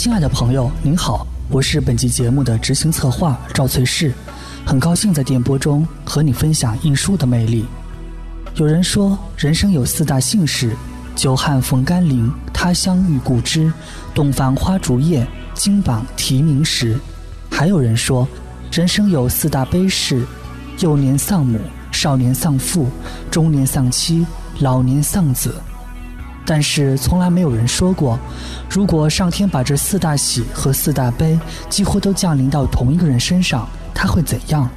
亲爱的朋友，您好，我是本期节目的执行策划赵翠氏，很高兴在电波中和你分享印书的魅力。有人说，人生有四大幸事：久旱逢甘霖，他乡遇故知，洞房花烛夜，金榜题名时。还有人说，人生有四大悲事：幼年丧母，少年丧父，中年丧妻，老年丧子。但是从来没有人说过，如果上天把这四大喜和四大悲几乎都降临到同一个人身上，他会怎样？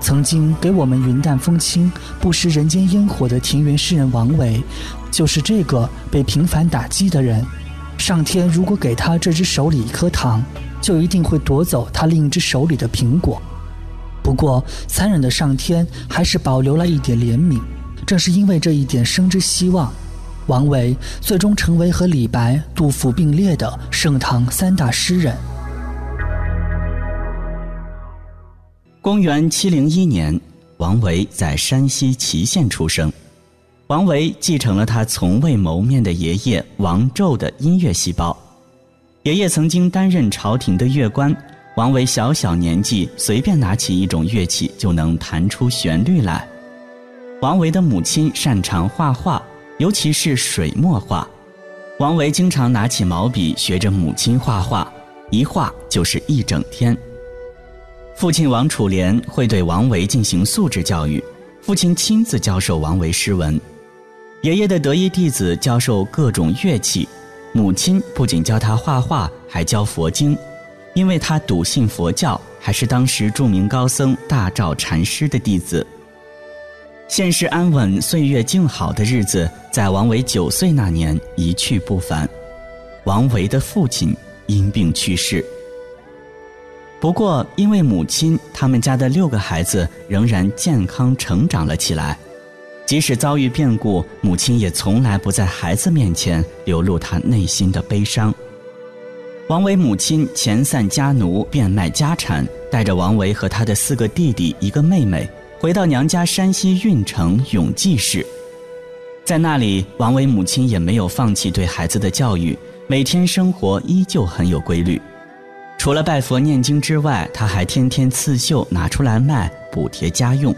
曾经给我们云淡风轻、不食人间烟火的田园诗人王维，就是这个被平凡打击的人。上天如果给他这只手里一颗糖，就一定会夺走他另一只手里的苹果。不过，残忍的上天还是保留了一点怜悯，正是因为这一点生之希望。王维最终成为和李白、杜甫并列的盛唐三大诗人。公元七零一年，王维在山西祁县出生。王维继承了他从未谋面的爷爷王胄的音乐细胞。爷爷曾经担任朝廷的乐官，王维小小年纪随便拿起一种乐器就能弹出旋律来。王维的母亲擅长画画。尤其是水墨画，王维经常拿起毛笔学着母亲画画，一画就是一整天。父亲王楚莲会对王维进行素质教育，父亲亲自教授王维诗文。爷爷的得意弟子教授各种乐器，母亲不仅教他画画，还教佛经，因为他笃信佛教，还是当时著名高僧大照禅师的弟子。现世安稳、岁月静好的日子，在王维九岁那年一去不返。王维的父亲因病去世。不过，因为母亲，他们家的六个孩子仍然健康成长了起来。即使遭遇变故，母亲也从来不在孩子面前流露她内心的悲伤。王维母亲遣散家奴，变卖家产，带着王维和他的四个弟弟、一个妹妹。回到娘家山西运城永济市，在那里，王维母亲也没有放弃对孩子的教育，每天生活依旧很有规律。除了拜佛念经之外，他还天天刺绣拿出来卖，补贴家用。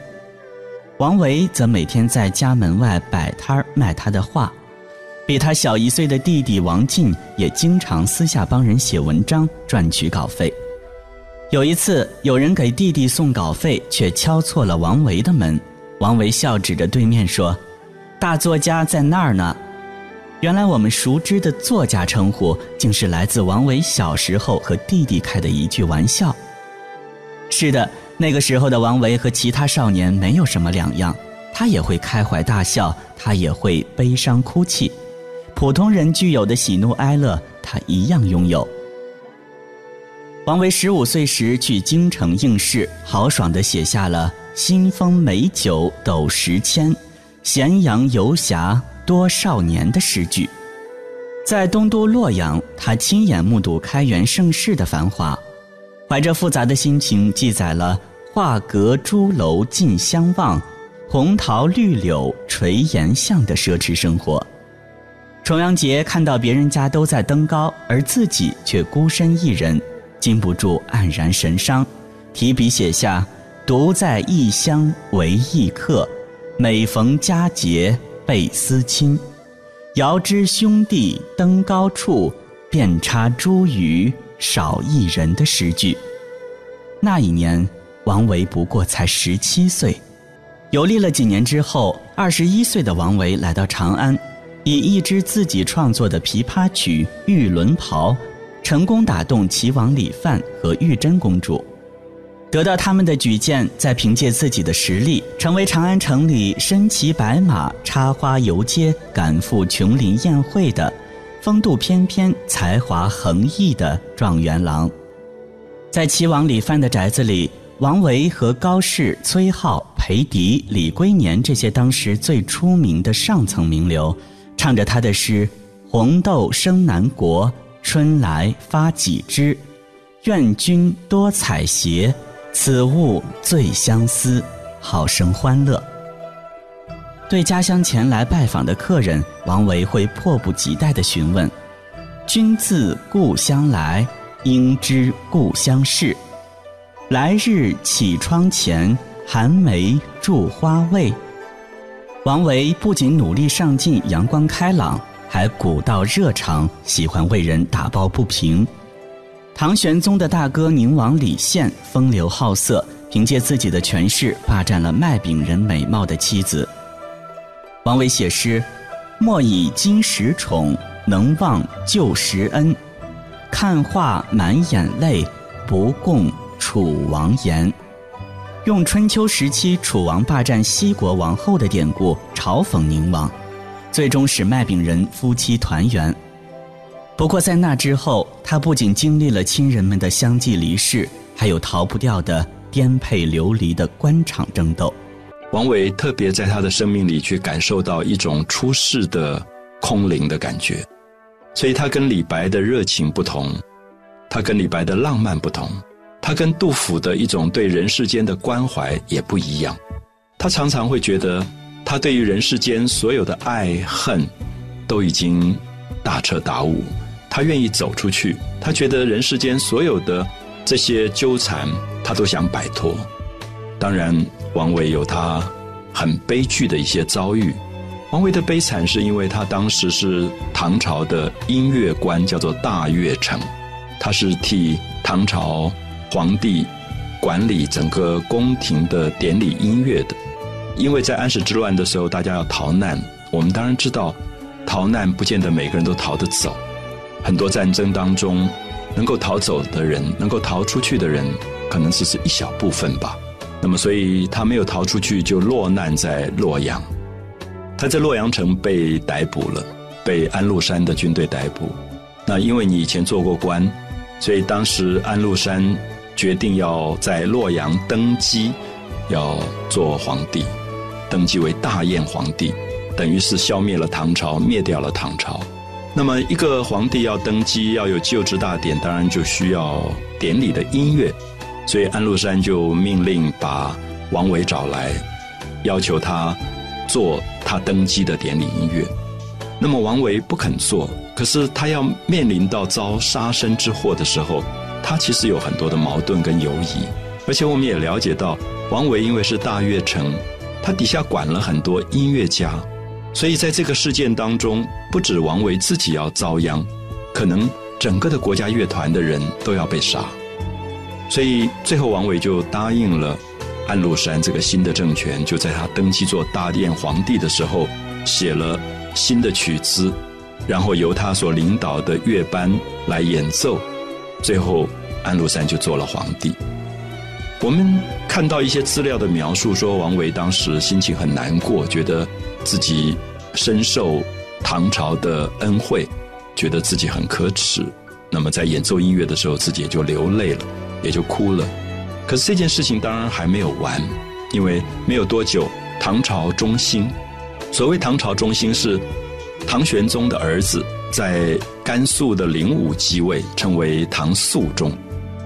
王维则每天在家门外摆摊儿卖他的画，比他小一岁的弟弟王进也经常私下帮人写文章赚取稿费。有一次，有人给弟弟送稿费，却敲错了王维的门。王维笑指着对面说：“大作家在那儿呢。”原来我们熟知的作家称呼，竟是来自王维小时候和弟弟开的一句玩笑。是的，那个时候的王维和其他少年没有什么两样，他也会开怀大笑，他也会悲伤哭泣，普通人具有的喜怒哀乐，他一样拥有。王维十五岁时去京城应试，豪爽地写下了“新丰美酒斗十千，咸阳游侠多少年”的诗句。在东都洛阳，他亲眼目睹开元盛世的繁华，怀着复杂的心情，记载了“画阁朱楼尽相望，红桃绿柳垂檐巷”的奢侈生活。重阳节看到别人家都在登高，而自己却孤身一人。禁不住黯然神伤，提笔写下：“独在异乡为异客，每逢佳节倍思亲。遥知兄弟登高处，遍插茱萸少一人。”的诗句。那一年，王维不过才十七岁。游历了几年之后，二十一岁的王维来到长安，以一支自己创作的琵琶曲《玉轮袍》。成功打动齐王李范和玉真公主，得到他们的举荐，再凭借自己的实力，成为长安城里身骑白马、插花游街、赶赴琼林宴会的风度翩翩、才华横溢的状元郎。在齐王李范的宅子里，王维和高适、崔颢、裴迪、李龟年这些当时最出名的上层名流，唱着他的诗：“红豆生南国。”春来发几枝，愿君多采撷，此物最相思，好生欢乐。对家乡前来拜访的客人，王维会迫不及待地询问：“君自故乡来，应知故乡事。来日绮窗前，寒梅著花未？”王维不仅努力上进、阳光开朗，还古道热肠，喜欢为人打抱不平。唐玄宗的大哥宁王李宪风流好色，凭借自己的权势霸占了卖饼人美貌的妻子。王维写诗：“莫以今时宠，能忘旧时恩。看画满眼泪，不共楚王言。”用春秋时期楚王霸占西国王后的典故嘲讽宁王，最终使卖饼人夫妻团圆。不过在那之后，他不仅经历了亲人们的相继离世，还有逃不掉的颠沛流离的官场争斗。王维特别在他的生命里去感受到一种出世的空灵的感觉，所以他跟李白的热情不同，他跟李白的浪漫不同。他跟杜甫的一种对人世间的关怀也不一样，他常常会觉得，他对于人世间所有的爱恨，都已经大彻大悟，他愿意走出去，他觉得人世间所有的这些纠缠，他都想摆脱。当然，王维有他很悲剧的一些遭遇。王维的悲惨是因为他当时是唐朝的音乐官，叫做大乐丞，他是替唐朝。皇帝管理整个宫廷的典礼音乐的，因为在安史之乱的时候，大家要逃难。我们当然知道，逃难不见得每个人都逃得走，很多战争当中能够逃走的人，能够逃出去的人，可能只是一小部分吧。那么，所以他没有逃出去，就落难在洛阳。他在洛阳城被逮捕了，被安禄山的军队逮捕。那因为你以前做过官，所以当时安禄山。决定要在洛阳登基，要做皇帝，登基为大燕皇帝，等于是消灭了唐朝，灭掉了唐朝。那么一个皇帝要登基，要有就职大典，当然就需要典礼的音乐。所以安禄山就命令把王维找来，要求他做他登基的典礼音乐。那么王维不肯做，可是他要面临到遭杀身之祸的时候。他其实有很多的矛盾跟犹疑，而且我们也了解到，王维因为是大乐丞，他底下管了很多音乐家，所以在这个事件当中，不止王维自己要遭殃，可能整个的国家乐团的人都要被杀。所以最后王维就答应了安禄山这个新的政权，就在他登基做大燕皇帝的时候，写了新的曲子，然后由他所领导的乐班来演奏。最后，安禄山就做了皇帝。我们看到一些资料的描述，说王维当时心情很难过，觉得自己深受唐朝的恩惠，觉得自己很可耻。那么在演奏音乐的时候，自己也就流泪了，也就哭了。可是这件事情当然还没有完，因为没有多久，唐朝中兴。所谓唐朝中兴，是唐玄宗的儿子。在甘肃的灵武继位，称为唐肃宗。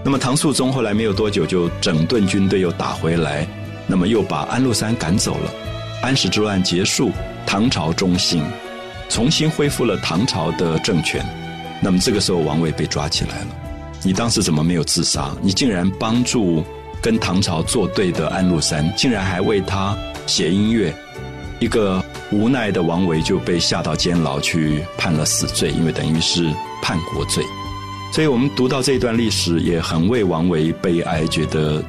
那么唐肃宗后来没有多久就整顿军队又打回来，那么又把安禄山赶走了。安史之乱结束，唐朝中兴，重新恢复了唐朝的政权。那么这个时候王维被抓起来了。你当时怎么没有自杀？你竟然帮助跟唐朝作对的安禄山，竟然还为他写音乐，一个。无奈的王维就被下到监牢去判了死罪，因为等于是叛国罪。所以我们读到这一段历史，也很为王维悲哀，觉得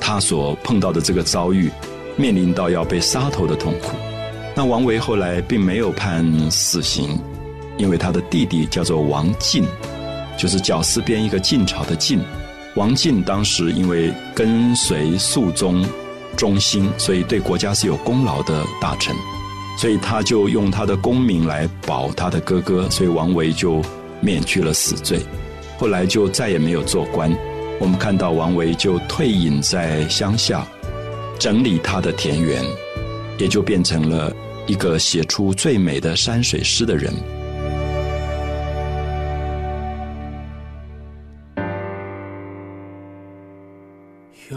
他所碰到的这个遭遇，面临到要被杀头的痛苦。那王维后来并没有判死刑，因为他的弟弟叫做王进，就是绞丝边一个晋朝的晋。王进当时因为跟随肃宗忠心，所以对国家是有功劳的大臣。所以他就用他的功名来保他的哥哥，所以王维就免去了死罪。后来就再也没有做官。我们看到王维就退隐在乡下，整理他的田园，也就变成了一个写出最美的山水诗的人。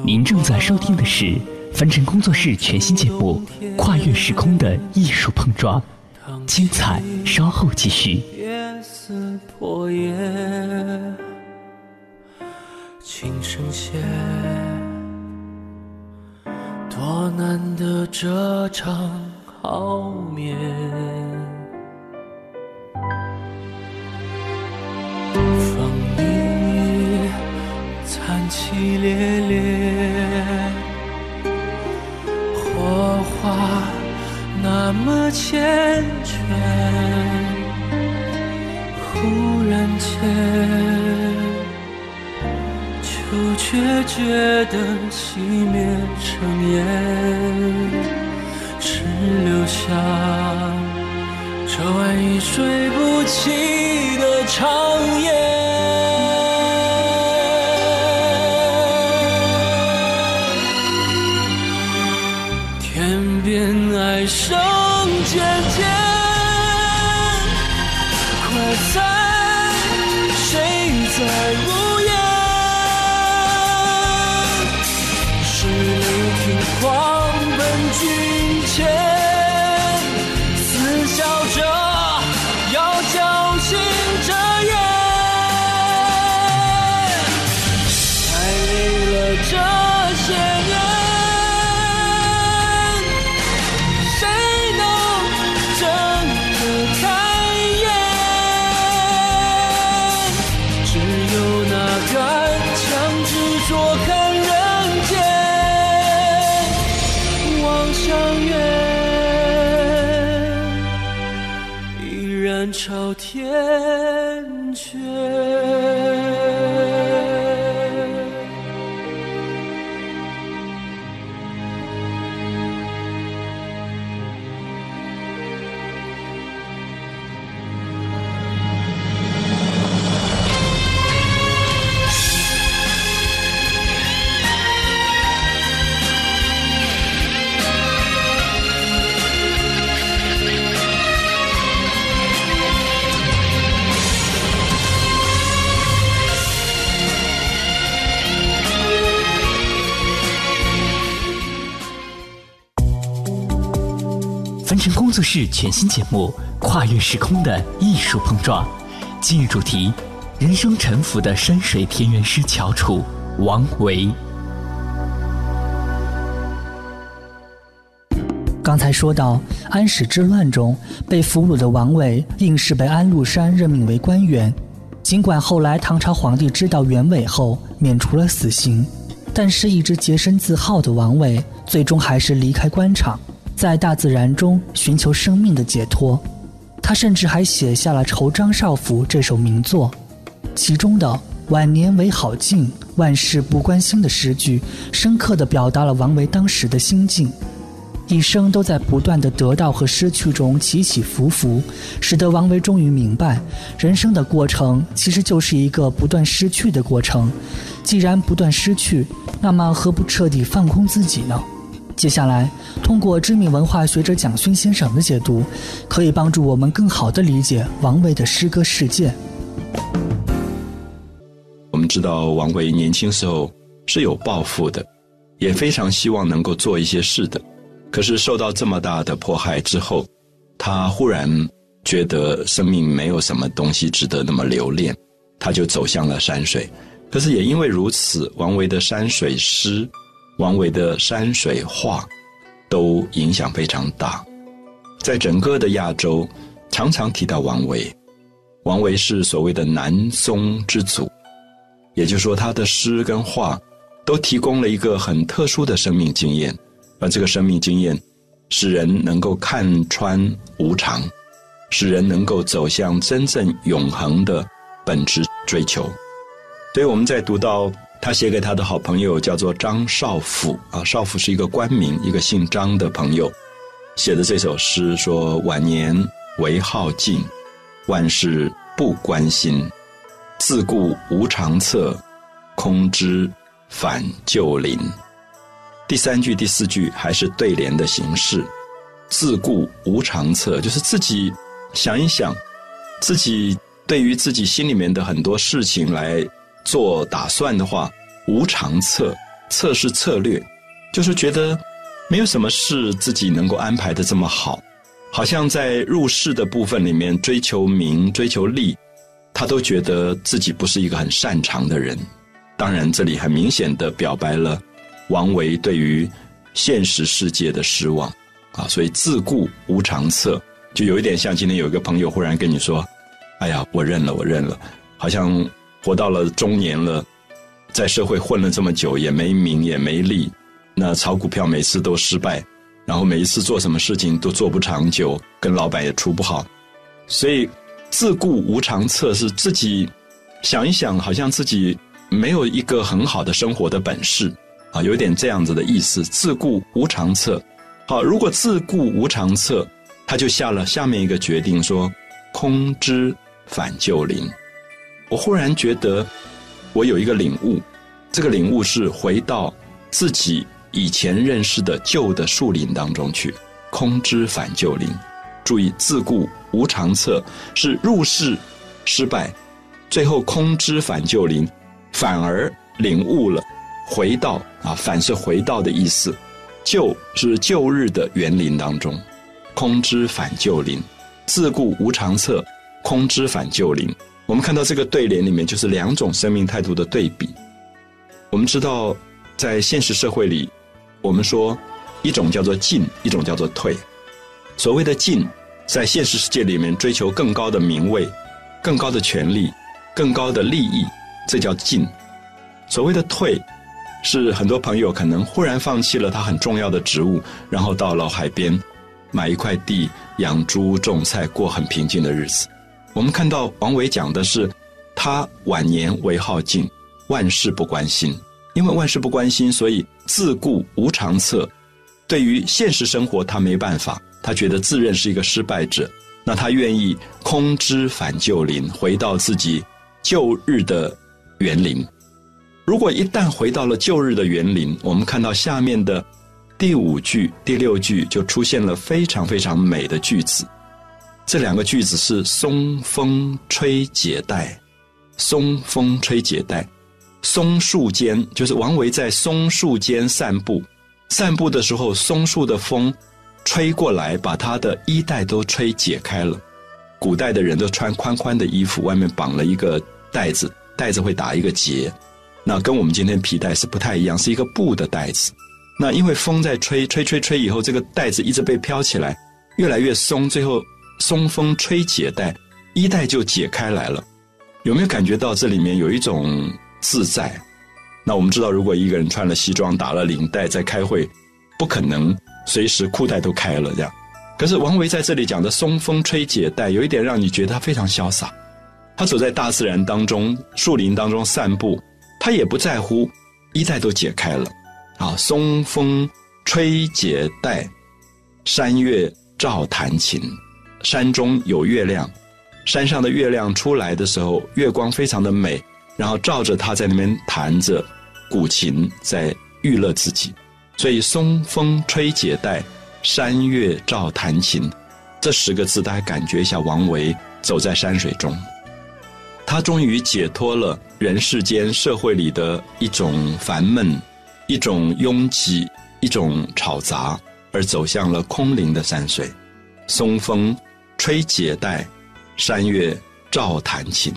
您正在收听的是。凡尘工作室全新节目《跨越时空的艺术碰撞》，精彩稍后继续。夜色破叶，轻声写，多难得这场好眠。风里残凄烈烈，火花那么缱绻。忽然间，就却觉得熄灭成烟，只留下这晚已睡不起的长夜。军前，工作室全新节目《跨越时空的艺术碰撞》，今日主题：人生沉浮的山水田园诗翘楚，王维。刚才说到安史之乱中被俘虏的王维，硬是被安禄山任命为官员。尽管后来唐朝皇帝知道原委后免除了死刑，但是一直洁身自好的王维，最终还是离开官场。在大自然中寻求生命的解脱，他甚至还写下了《酬张少府》这首名作，其中的“晚年为好境，万事不关心”的诗句，深刻地表达了王维当时的心境。一生都在不断的得到和失去中起起伏伏，使得王维终于明白，人生的过程其实就是一个不断失去的过程。既然不断失去，那么何不彻底放空自己呢？接下来，通过知名文化学者蒋勋先生的解读，可以帮助我们更好地理解王维的诗歌世界。我们知道王维年轻时候是有抱负的，也非常希望能够做一些事的。可是受到这么大的迫害之后，他忽然觉得生命没有什么东西值得那么留恋，他就走向了山水。可是也因为如此，王维的山水诗。王维的山水画都影响非常大，在整个的亚洲，常常提到王维。王维是所谓的南宋之祖，也就是说，他的诗跟画都提供了一个很特殊的生命经验，而这个生命经验使人能够看穿无常，使人能够走向真正永恒的本质追求。所以我们在读到。他写给他的好朋友叫做张少府啊，少府是一个官名，一个姓张的朋友写的这首诗说：“晚年唯好静，万事不关心，自顾无长策，空知返旧林。”第三句、第四句还是对联的形式，“自顾无长策”就是自己想一想，自己对于自己心里面的很多事情来。做打算的话，无常策，策是策略，就是觉得没有什么事自己能够安排的这么好，好像在入世的部分里面追求名、追求利，他都觉得自己不是一个很擅长的人。当然，这里很明显的表白了王维对于现实世界的失望啊，所以自顾无长策，就有一点像今天有一个朋友忽然跟你说：“哎呀，我认了，我认了。”好像活到了中年了，在社会混了这么久，也没名也没利，那炒股票每次都失败，然后每一次做什么事情都做不长久，跟老板也处不好，所以自顾无长策是自己想一想，好像自己。没有一个很好的生活的本事，啊，有点这样子的意思。自顾无长策，好，如果自顾无长策，他就下了下面一个决定，说空知返旧林。我忽然觉得，我有一个领悟，这个领悟是回到自己以前认识的旧的树林当中去，空枝返旧林。注意，自顾无长策是入世失败，最后空枝返旧林。反而领悟了，回到啊，反是回到的意思，旧是旧日的园林当中，空枝返旧林，自顾无长策，空枝返旧林。我们看到这个对联里面，就是两种生命态度的对比。我们知道，在现实社会里，我们说一种叫做进，一种叫做退。所谓的进，在现实世界里面追求更高的名位、更高的权利、更高的利益。这叫进，所谓的退，是很多朋友可能忽然放弃了他很重要的职务，然后到了海边，买一块地养猪种菜，过很平静的日子。我们看到王维讲的是，他晚年为好静，万事不关心，因为万事不关心，所以自顾无长策。对于现实生活，他没办法，他觉得自认是一个失败者，那他愿意空枝返旧林，回到自己旧日的。园林，如果一旦回到了旧日的园林，我们看到下面的第五句、第六句就出现了非常非常美的句子。这两个句子是“松风吹解带”，“松风吹解带”，松树间就是王维在松树间散步，散步的时候，松树的风吹过来，把他的衣带都吹解开了。古代的人都穿宽宽的衣服，外面绑了一个带子。带子会打一个结，那跟我们今天皮带是不太一样，是一个布的带子。那因为风在吹，吹吹吹以后，这个带子一直被飘起来，越来越松，最后松风吹解带，衣带就解开来了。有没有感觉到这里面有一种自在？那我们知道，如果一个人穿了西装，打了领带，在开会，不可能随时裤带都开了这样。可是王维在这里讲的松风吹解带，有一点让你觉得他非常潇洒。他走在大自然当中，树林当中散步，他也不在乎衣带都解开了。啊，松风吹解带，山月照弹琴。山中有月亮，山上的月亮出来的时候，月光非常的美，然后照着他在那边弹着古琴，在娱乐自己。所以松风吹解带，山月照弹琴，这十个字，大家感觉一下，王维走在山水中。他终于解脱了人世间社会里的一种烦闷、一种拥挤、一种吵杂，而走向了空灵的山水。松风吹解带，山月照弹琴。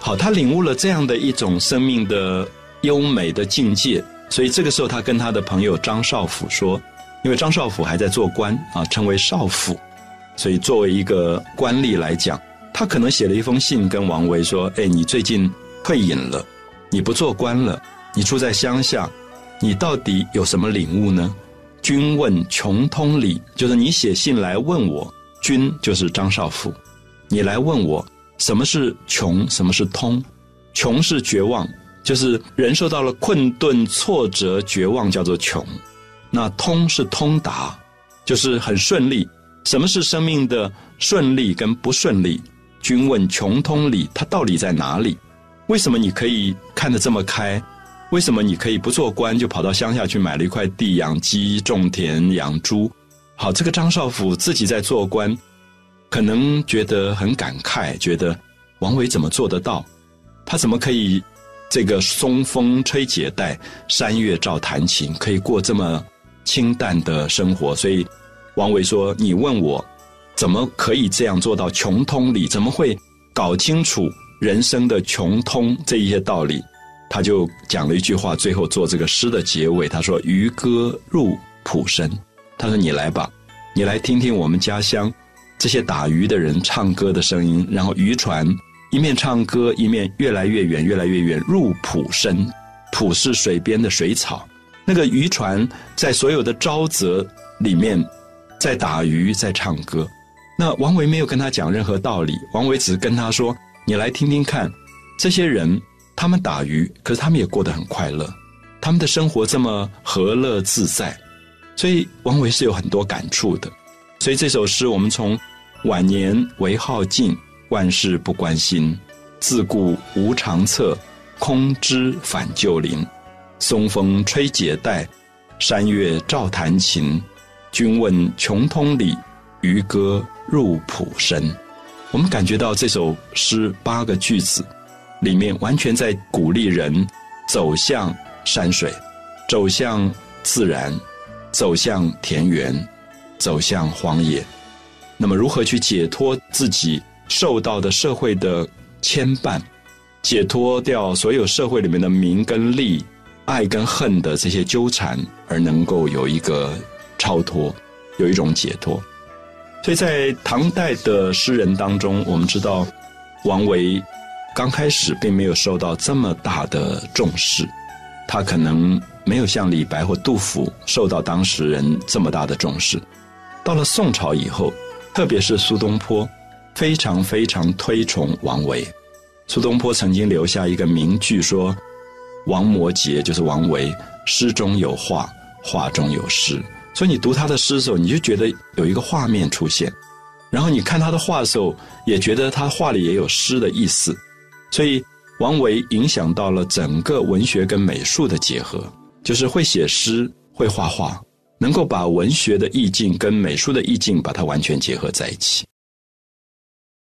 好，他领悟了这样的一种生命的优美的境界。所以这个时候，他跟他的朋友张少府说：“因为张少府还在做官啊，称为少府，所以作为一个官吏来讲。”他可能写了一封信跟王维说：“哎，你最近退隐了，你不做官了，你住在乡下，你到底有什么领悟呢？”君问穷通理，就是你写信来问我，君就是张少府，你来问我什么是穷，什么是通？穷是绝望，就是人受到了困顿、挫折、绝望，叫做穷。那通是通达，就是很顺利。什么是生命的顺利跟不顺利？君问穷通理，它到底在哪里？为什么你可以看得这么开？为什么你可以不做官就跑到乡下去买了一块地养鸡、种田、养猪？好，这个张少府自己在做官，可能觉得很感慨，觉得王维怎么做得到？他怎么可以这个松风吹解带，山月照弹琴，可以过这么清淡的生活？所以王维说：“你问我。”怎么可以这样做到穷通理？怎么会搞清楚人生的穷通这一些道理，他就讲了一句话，最后做这个诗的结尾，他说：“渔歌入浦深。”他说：“你来吧，你来听听我们家乡这些打鱼的人唱歌的声音，然后渔船一面唱歌，一面越来越远，越来越远，入浦深。浦是水边的水草，那个渔船在所有的沼泽里面在打鱼，在唱歌。那王维没有跟他讲任何道理，王维只是跟他说。”你来听听看，这些人他们打鱼，可是他们也过得很快乐，他们的生活这么和乐自在，所以王维是有很多感触的。所以这首诗，我们从晚年唯好静，万事不关心，自顾无长策，空知返旧林。松风吹解带，山月照弹琴。君问穷通理，渔歌入浦深。我们感觉到这首诗八个句子里面，完全在鼓励人走向山水，走向自然，走向田园，走向荒野。那么，如何去解脱自己受到的社会的牵绊，解脱掉所有社会里面的名跟利、爱跟恨的这些纠缠，而能够有一个超脱，有一种解脱。所以在唐代的诗人当中，我们知道王维刚开始并没有受到这么大的重视，他可能没有像李白或杜甫受到当时人这么大的重视。到了宋朝以后，特别是苏东坡，非常非常推崇王维。苏东坡曾经留下一个名句说：“王摩诘就是王维，诗中有画，画中有诗。”所以你读他的诗的时候，你就觉得有一个画面出现，然后你看他的画的时候，也觉得他画里也有诗的意思。所以王维影响到了整个文学跟美术的结合，就是会写诗、会画画，能够把文学的意境跟美术的意境把它完全结合在一起。